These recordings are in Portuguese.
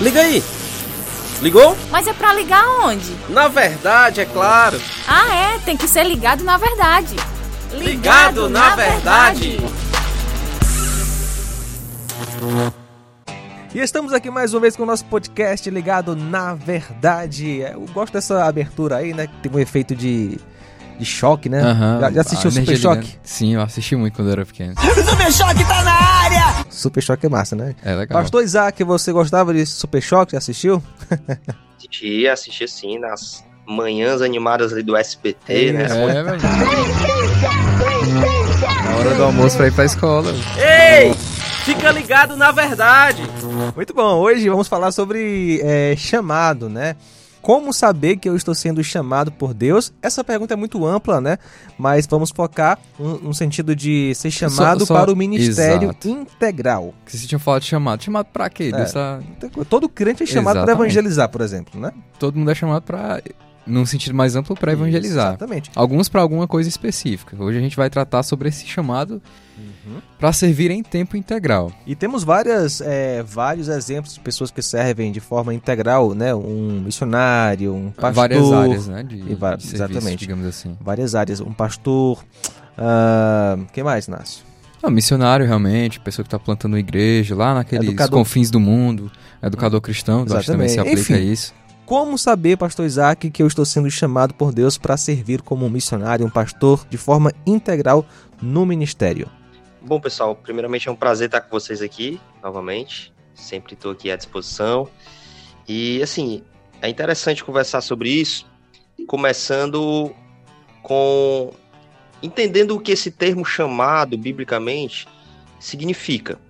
Liga aí! Ligou? Mas é pra ligar onde? Na verdade, é claro. Ah, é, tem que ser ligado na verdade. Ligado, ligado na, na, verdade. verdade. E estamos aqui mais uma vez com o nosso podcast ligado na verdade. Eu gosto dessa abertura aí, né? Que tem um efeito de, de choque, né? Uhum, já, já assistiu o Super Choque? Ligando. Sim, eu assisti muito quando eu era pequeno. Super Choque tá na área! Super Choque é massa, né? É legal. Pastor Isaac, você gostava de Super Choque? Já assistiu? assisti, assisti sim, nas manhãs animadas ali do SBT, é, né? É, velho. Na hora do almoço pra ir pra escola. Ei! Fica ligado na verdade. Muito bom. Hoje vamos falar sobre é, chamado, né? Como saber que eu estou sendo chamado por Deus? Essa pergunta é muito ampla, né? Mas vamos focar no sentido de ser chamado só, só... para o ministério Exato. integral. Que você tinha falado de chamado. Chamado para quê? É. Tá... Todo crente é chamado para evangelizar, por exemplo, né? Todo mundo é chamado para num sentido mais amplo para evangelizar. Exatamente. Alguns para alguma coisa específica. Hoje a gente vai tratar sobre esse chamado uhum. para servir em tempo integral. E temos várias, é, vários exemplos de pessoas que servem de forma integral, né? Um missionário, um pastor. Várias áreas, né? De, de serviço, exatamente. Digamos assim. Várias áreas. Um pastor. Uh, quem mais, Nácio? Um missionário, realmente, pessoa que está plantando igreja lá naqueles educador... confins do mundo, educador cristão, que também se aplica Enfim, a isso. Como saber, pastor Isaac, que eu estou sendo chamado por Deus para servir como um missionário, um pastor, de forma integral no ministério? Bom, pessoal, primeiramente é um prazer estar com vocês aqui novamente. Sempre estou aqui à disposição. E, assim, é interessante conversar sobre isso, começando com entendendo o que esse termo chamado, biblicamente, significa.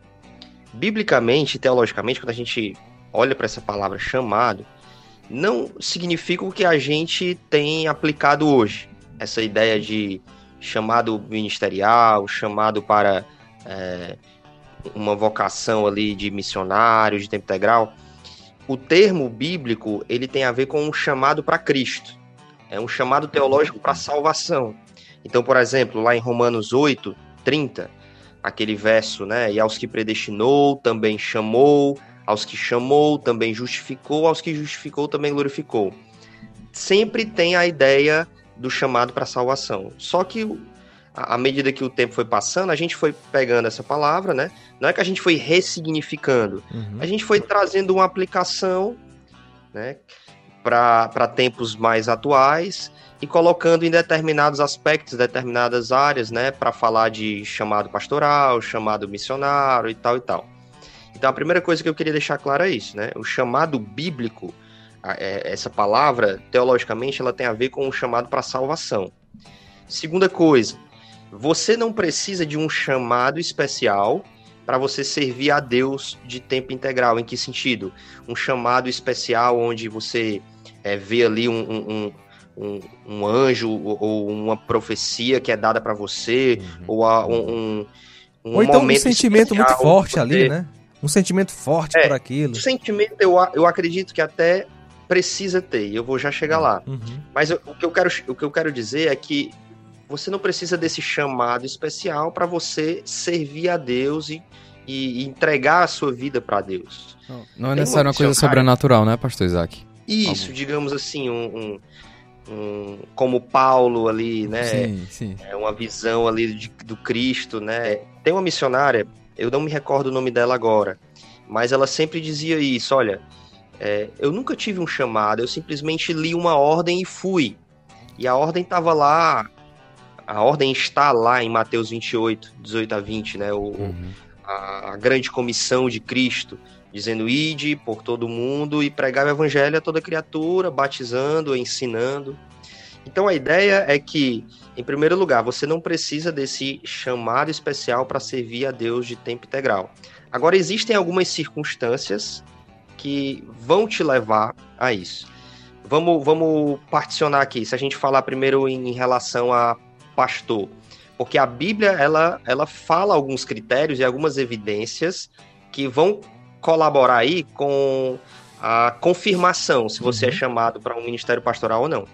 Biblicamente, teologicamente, quando a gente olha para essa palavra chamado, não significa o que a gente tem aplicado hoje. Essa ideia de chamado ministerial, chamado para é, uma vocação ali de missionário, de tempo integral. O termo bíblico ele tem a ver com um chamado para Cristo. É um chamado teológico para salvação. Então, por exemplo, lá em Romanos 8, 30, aquele verso, né? E aos que predestinou, também chamou, aos que chamou, também justificou, aos que justificou, também glorificou. Sempre tem a ideia do chamado para salvação. Só que à medida que o tempo foi passando, a gente foi pegando essa palavra, né? Não é que a gente foi ressignificando, uhum. a gente foi trazendo uma aplicação, né? Para tempos mais atuais e colocando em determinados aspectos, determinadas áreas, né? Para falar de chamado pastoral, chamado missionário e tal e tal. Então a primeira coisa que eu queria deixar claro é isso, né? O chamado bíblico, é, essa palavra, teologicamente, ela tem a ver com o chamado para salvação. Segunda coisa, você não precisa de um chamado especial para você servir a Deus de tempo integral. Em que sentido? Um chamado especial onde você é, vê ali um, um, um, um, anjo ou uma profecia que é dada para você, uhum. ou um, um, ou então um sentimento muito forte ali, né? Um sentimento forte é, por aquilo. O sentimento eu, eu acredito que até precisa ter, eu vou já chegar lá. Uhum. Mas eu, o, que eu quero, o que eu quero dizer é que você não precisa desse chamado especial para você servir a Deus e, e, entregar a sua vida para Deus. Não, não é necessário uma coisa sobrenatural, né, pastor Isaac? Isso, Algum. digamos assim, um, um, um, como Paulo ali, né? Sim, sim. É uma visão ali de, do Cristo, né? Tem uma missionária eu não me recordo o nome dela agora, mas ela sempre dizia isso: olha, é, eu nunca tive um chamado, eu simplesmente li uma ordem e fui. E a ordem estava lá, a ordem está lá em Mateus 28, 18 a 20, né? O, uhum. a, a, grande comissão de Cristo, dizendo: ide por todo mundo e pregar o evangelho a toda criatura, batizando, ensinando. Então a ideia é que, em primeiro lugar, você não precisa desse chamado especial para servir a Deus de tempo integral. Agora, existem algumas circunstâncias que vão te levar a isso. Vamos, vamos particionar aqui. Se a gente falar primeiro em relação a pastor, porque a Bíblia ela, ela fala alguns critérios e algumas evidências que vão colaborar aí com a confirmação se você é uhum. é chamado para um ministério pastoral ou não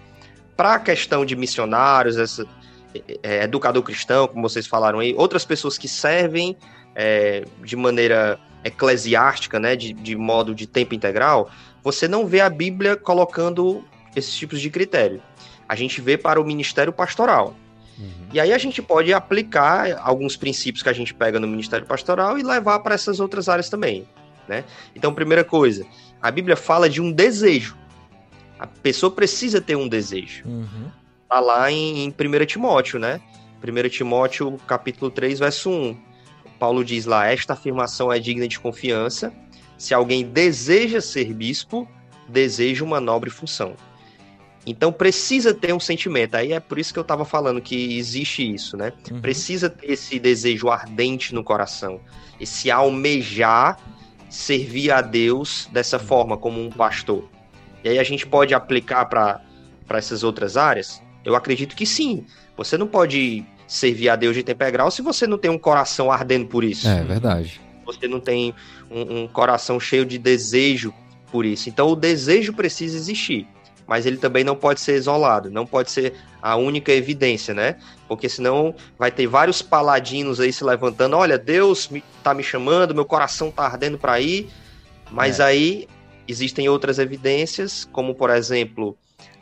para a questão de missionários, essa, é, é, educador cristão, como vocês falaram aí, outras pessoas que servem é, de maneira eclesiástica, né, de, de modo de tempo integral, você não vê a Bíblia colocando esses tipos de critério. A gente vê para o ministério pastoral. Uhum. E aí a gente pode aplicar alguns princípios que a gente pega no ministério pastoral e levar para essas outras áreas também, né? Então, primeira coisa, a Bíblia fala de um desejo. A pessoa precisa ter um desejo. Uhum. Tá lá em, em 1 Timóteo, né? 1 Timóteo, capítulo 3, verso 1. Paulo diz lá: Esta afirmação é digna de confiança. Se alguém deseja ser bispo, deseja uma nobre função. Então precisa ter um sentimento. Aí é por isso que eu estava falando que existe isso, né? Uhum. Precisa ter esse desejo ardente no coração, esse almejar servir a Deus dessa forma, como um pastor. E aí a gente pode aplicar para essas outras áreas? Eu acredito que sim. Você não pode servir a Deus de tempo integral se você não tem um coração ardendo por isso. É verdade. Você não tem um, um coração cheio de desejo por isso. Então o desejo precisa existir mas ele também não pode ser isolado, não pode ser a única evidência, né? Porque senão vai ter vários paladinos aí se levantando, olha, Deus me, tá me chamando, meu coração tá ardendo para ir, mas é. aí existem outras evidências, como por exemplo,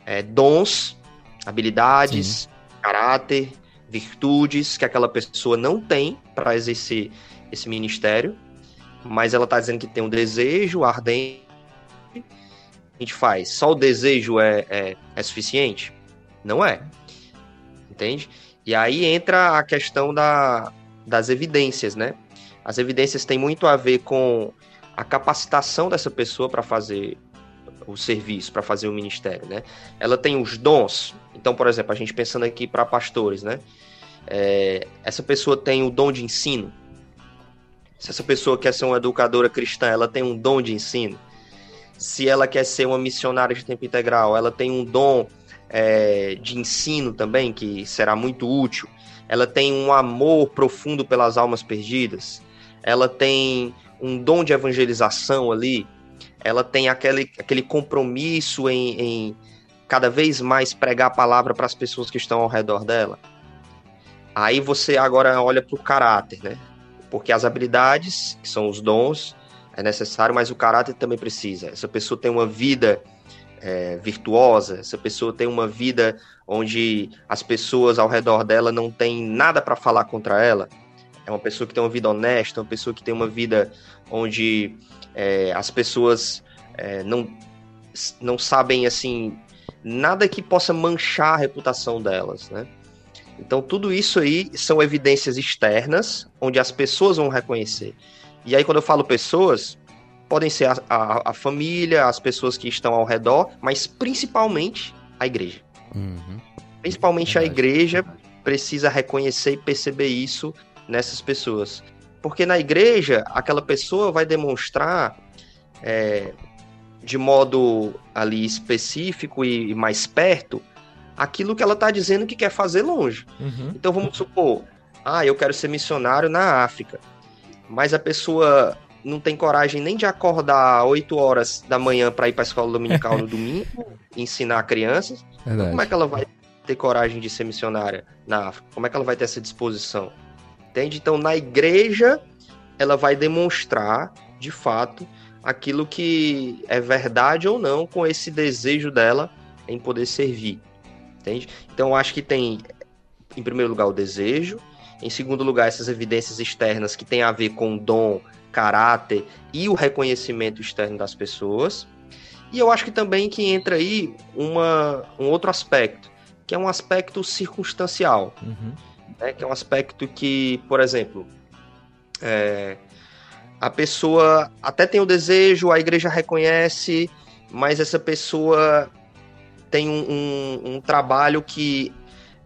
é, dons, habilidades, Sim. caráter, virtudes que aquela pessoa não tem para exercer esse ministério, mas ela está dizendo que tem um desejo ardente a gente faz, só o desejo é, é, é suficiente? Não é. Entende? E aí entra a questão da, das evidências, né? As evidências têm muito a ver com a capacitação dessa pessoa para fazer o serviço, para fazer o ministério, né? Ela tem os dons. Então, por exemplo, a gente pensando aqui para pastores, né? É, essa pessoa tem o dom de ensino. Se essa pessoa quer ser uma educadora cristã, ela tem um dom de ensino se ela quer ser uma missionária de tempo integral, ela tem um dom é, de ensino também, que será muito útil. Ela tem um amor profundo pelas almas perdidas. Ela tem um dom de evangelização ali. Ela tem aquele, aquele compromisso em, em cada vez mais pregar a palavra para as pessoas que estão ao redor dela. Aí você agora olha para o caráter, né? Porque as habilidades, que são os dons, é necessário, mas o caráter também precisa. Essa pessoa tem uma vida é, virtuosa, essa pessoa tem uma vida onde as pessoas ao redor dela não têm nada para falar contra ela. É uma pessoa que tem uma vida honesta, uma pessoa que tem uma vida onde é, as pessoas é, não, não sabem assim nada que possa manchar a reputação delas, né? Então tudo isso aí são evidências externas onde as pessoas vão reconhecer. E aí, quando eu falo pessoas, podem ser a, a, a família, as pessoas que estão ao redor, mas principalmente a igreja. Uhum. Principalmente Verdade. a igreja precisa reconhecer e perceber isso nessas pessoas. Porque na igreja, aquela pessoa vai demonstrar é, de modo ali específico e, mais perto aquilo que ela está dizendo que quer fazer longe. Uhum. Então vamos supor, ah, eu quero ser missionário na África mas a pessoa não tem coragem nem de acordar 8 horas da manhã para ir para a escola dominical no domingo, ensinar crianças, Verdade. como é que ela vai ter coragem de ser missionária na África? Como é que ela vai ter essa disposição? Entende? Então, na igreja, ela vai demonstrar, de fato, aquilo que é verdade ou não com esse desejo dela em poder servir. Entende? Então, acho que tem, em primeiro lugar, o desejo, em segundo lugar, essas evidências externas que têm a ver com dom, caráter e o reconhecimento externo das pessoas. E eu acho que também que entra aí uma, um outro aspecto, que é um aspecto circunstancial. Uhum. Né? Que é um aspecto que, por exemplo, é, a pessoa até tem o desejo, a igreja reconhece, mas essa pessoa tem um, um, um trabalho que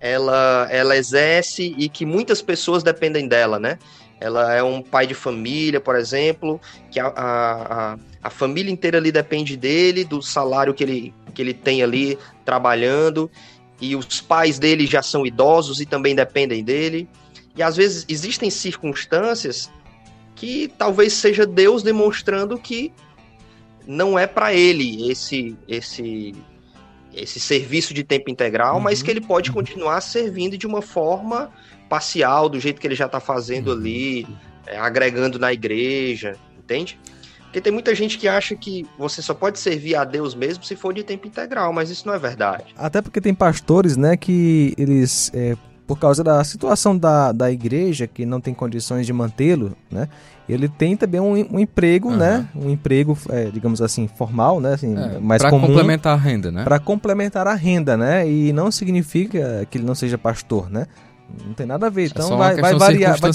ela, ela exerce e que muitas pessoas dependem dela, né? Ela é um pai de família, por exemplo, que a, a, a família inteira ali depende dele, do salário que ele, que ele tem ali trabalhando, e os pais dele já são idosos e também dependem dele. E às vezes existem circunstâncias que talvez seja Deus demonstrando que não é para ele esse esse esse serviço de tempo integral, uhum. mas que ele pode continuar servindo de uma forma parcial, do jeito que ele já está fazendo uhum. ali, é, agregando na igreja, entende? Porque tem muita gente que acha que você só pode servir a Deus mesmo se for de tempo integral, mas isso não é verdade. Até porque tem pastores, né, que eles, é, por causa da situação da, da igreja, que não tem condições de mantê-lo, né, ele tem também um, um emprego, uhum. né, um emprego, é, digamos assim, formal, né, assim, é, mais comum. Para complementar a renda, né? Para complementar a renda, né, e não significa que ele não seja pastor, né. Não tem nada a ver. É então vai, vai variar. Vai,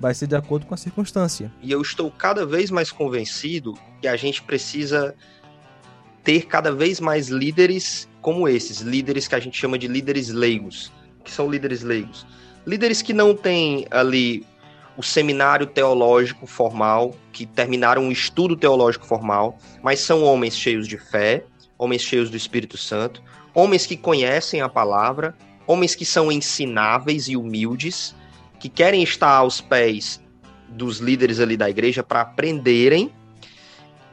vai ser de acordo com a circunstância. E eu estou cada vez mais convencido que a gente precisa ter cada vez mais líderes como esses, líderes que a gente chama de líderes leigos. que são líderes leigos? Líderes que não têm ali o seminário teológico formal, que terminaram um estudo teológico formal, mas são homens cheios de fé, homens cheios do Espírito Santo, homens que conhecem a palavra, homens que são ensináveis e humildes, que querem estar aos pés dos líderes ali da igreja para aprenderem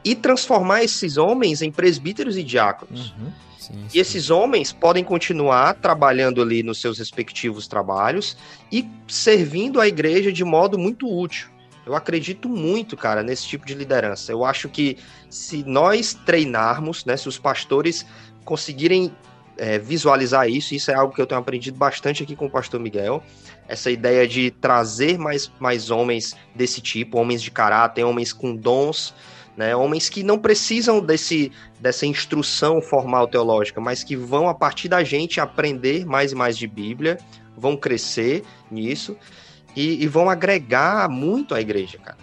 e transformar esses homens em presbíteros e diáconos. Uhum. Sim, sim. E esses homens podem continuar trabalhando ali nos seus respectivos trabalhos e servindo a igreja de modo muito útil. Eu acredito muito, cara, nesse tipo de liderança. Eu acho que se nós treinarmos, né, se os pastores conseguirem é, visualizar isso. Isso é algo que eu tenho aprendido bastante aqui com o pastor Miguel. Essa ideia de trazer mais, mais homens desse tipo, homens de caráter, homens com dons, né? homens que não precisam desse, dessa instrução formal teológica, mas que vão, a partir da gente, aprender mais e mais de Bíblia, vão crescer nisso e, e vão agregar muito à igreja, cara.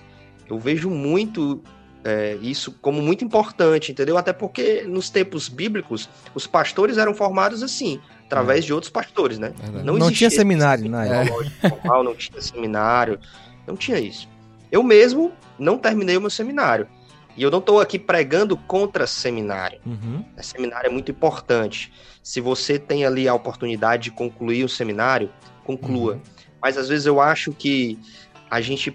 Eu vejo muito é, isso como muito importante, entendeu? Até porque nos tempos bíblicos os pastores eram formados assim, através é. de outros pastores, né? Não, não tinha seminário, né? Formal, não tinha seminário, não tinha isso. Eu mesmo não terminei o meu seminário. E eu não estou aqui pregando contra seminário. Uhum. O seminário é muito importante. Se você tem ali a oportunidade de concluir o seminário, conclua. Uhum. Mas às vezes eu acho que a gente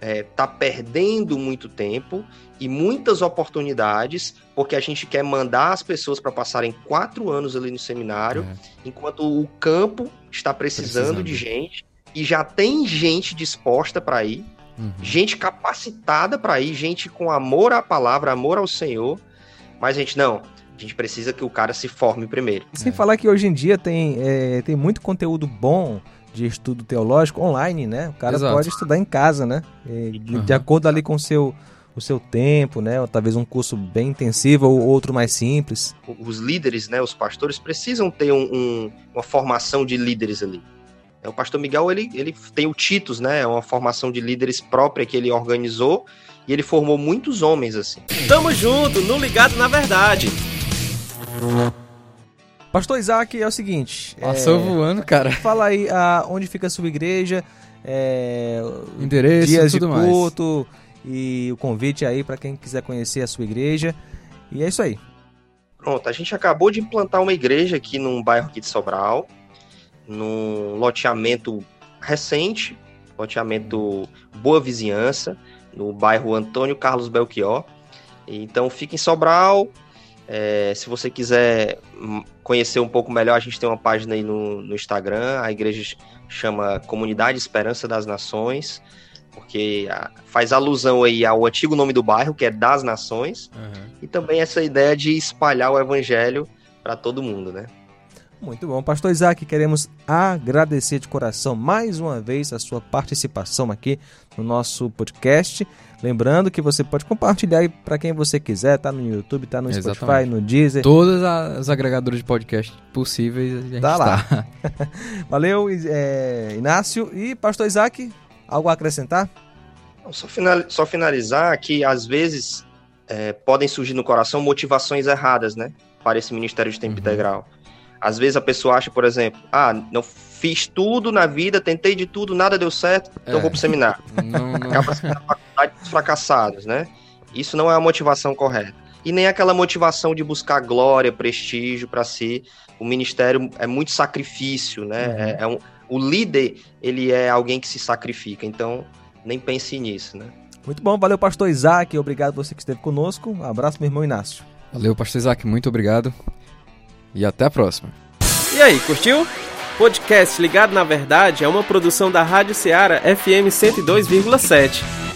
é, tá perdendo muito tempo e muitas oportunidades, porque a gente quer mandar as pessoas para passarem quatro anos ali no seminário, é. enquanto o campo está precisando, precisando, de gente e já tem gente disposta para ir, uhum. gente capacitada para ir, gente com amor à palavra, amor ao Senhor, mas a gente não. A gente precisa que o cara se forme primeiro. Sem é. falar que hoje em dia tem, é, tem muito conteúdo bom de estudo teológico online, né? O cara Exato. pode estudar em casa, né? E, de, uhum. de, acordo ali com o seu, o seu tempo, né? Ou talvez um curso bem intensivo ou outro mais simples. Os líderes, né? Os pastores precisam ter um, um, uma formação de líderes ali. É, o pastor Miguel, ele, ele tem o Titus, né? É uma formação de líderes própria que ele organizou e ele formou muitos homens assim. Tamo junto, no Ligado na Verdade. Pastor Isaac, é o seguinte. Passou é, voando, cara. Fala aí a, onde fica a sua igreja, é, endereço, dias tudo de culto mais. e o convite aí para quem quiser conhecer a sua igreja. E é isso aí. Pronto, a gente acabou de implantar uma igreja aqui num bairro aqui de Sobral, num loteamento recente, loteamento Boa Vizinhança, no bairro Antônio Carlos Belchior. Então fica em Sobral, é, se você quiser conhecer um pouco melhor, a gente tem uma página aí no, no Instagram, a igreja chama Comunidade Esperança das Nações, porque faz alusão aí ao antigo nome do bairro, que é Das Nações, uhum. e também essa ideia de espalhar o evangelho para todo mundo, né? Muito bom. Pastor Isaac, queremos agradecer de coração mais uma vez a sua participação aqui no nosso podcast. Lembrando que você pode compartilhar para quem você quiser, tá no YouTube, tá no Exatamente. Spotify, no Deezer. Todas as agregadoras de podcast possíveis a gente tá lá. Tá. Valeu, é, Inácio. E Pastor Isaac, algo a acrescentar? Só, final, só finalizar que às vezes é, podem surgir no coração motivações erradas, né? Para esse Ministério de Tempo uhum. Integral. Às vezes a pessoa acha, por exemplo, ah, não fiz tudo na vida, tentei de tudo, nada deu certo, então é. vou pro seminário. Não, não. Acaba sendo a faculdade dos fracassados, né? Isso não é a motivação correta. E nem aquela motivação de buscar glória, prestígio para si. O ministério é muito sacrifício, né? Uhum. É, é um, o líder, ele é alguém que se sacrifica, então nem pense nisso, né? Muito bom, valeu, pastor Isaac, obrigado você que esteve conosco. Um abraço, meu irmão Inácio. Valeu, pastor Isaac, muito obrigado. E até a próxima. E aí, curtiu? Podcast Ligado na Verdade é uma produção da Rádio Ceará FM 102,7.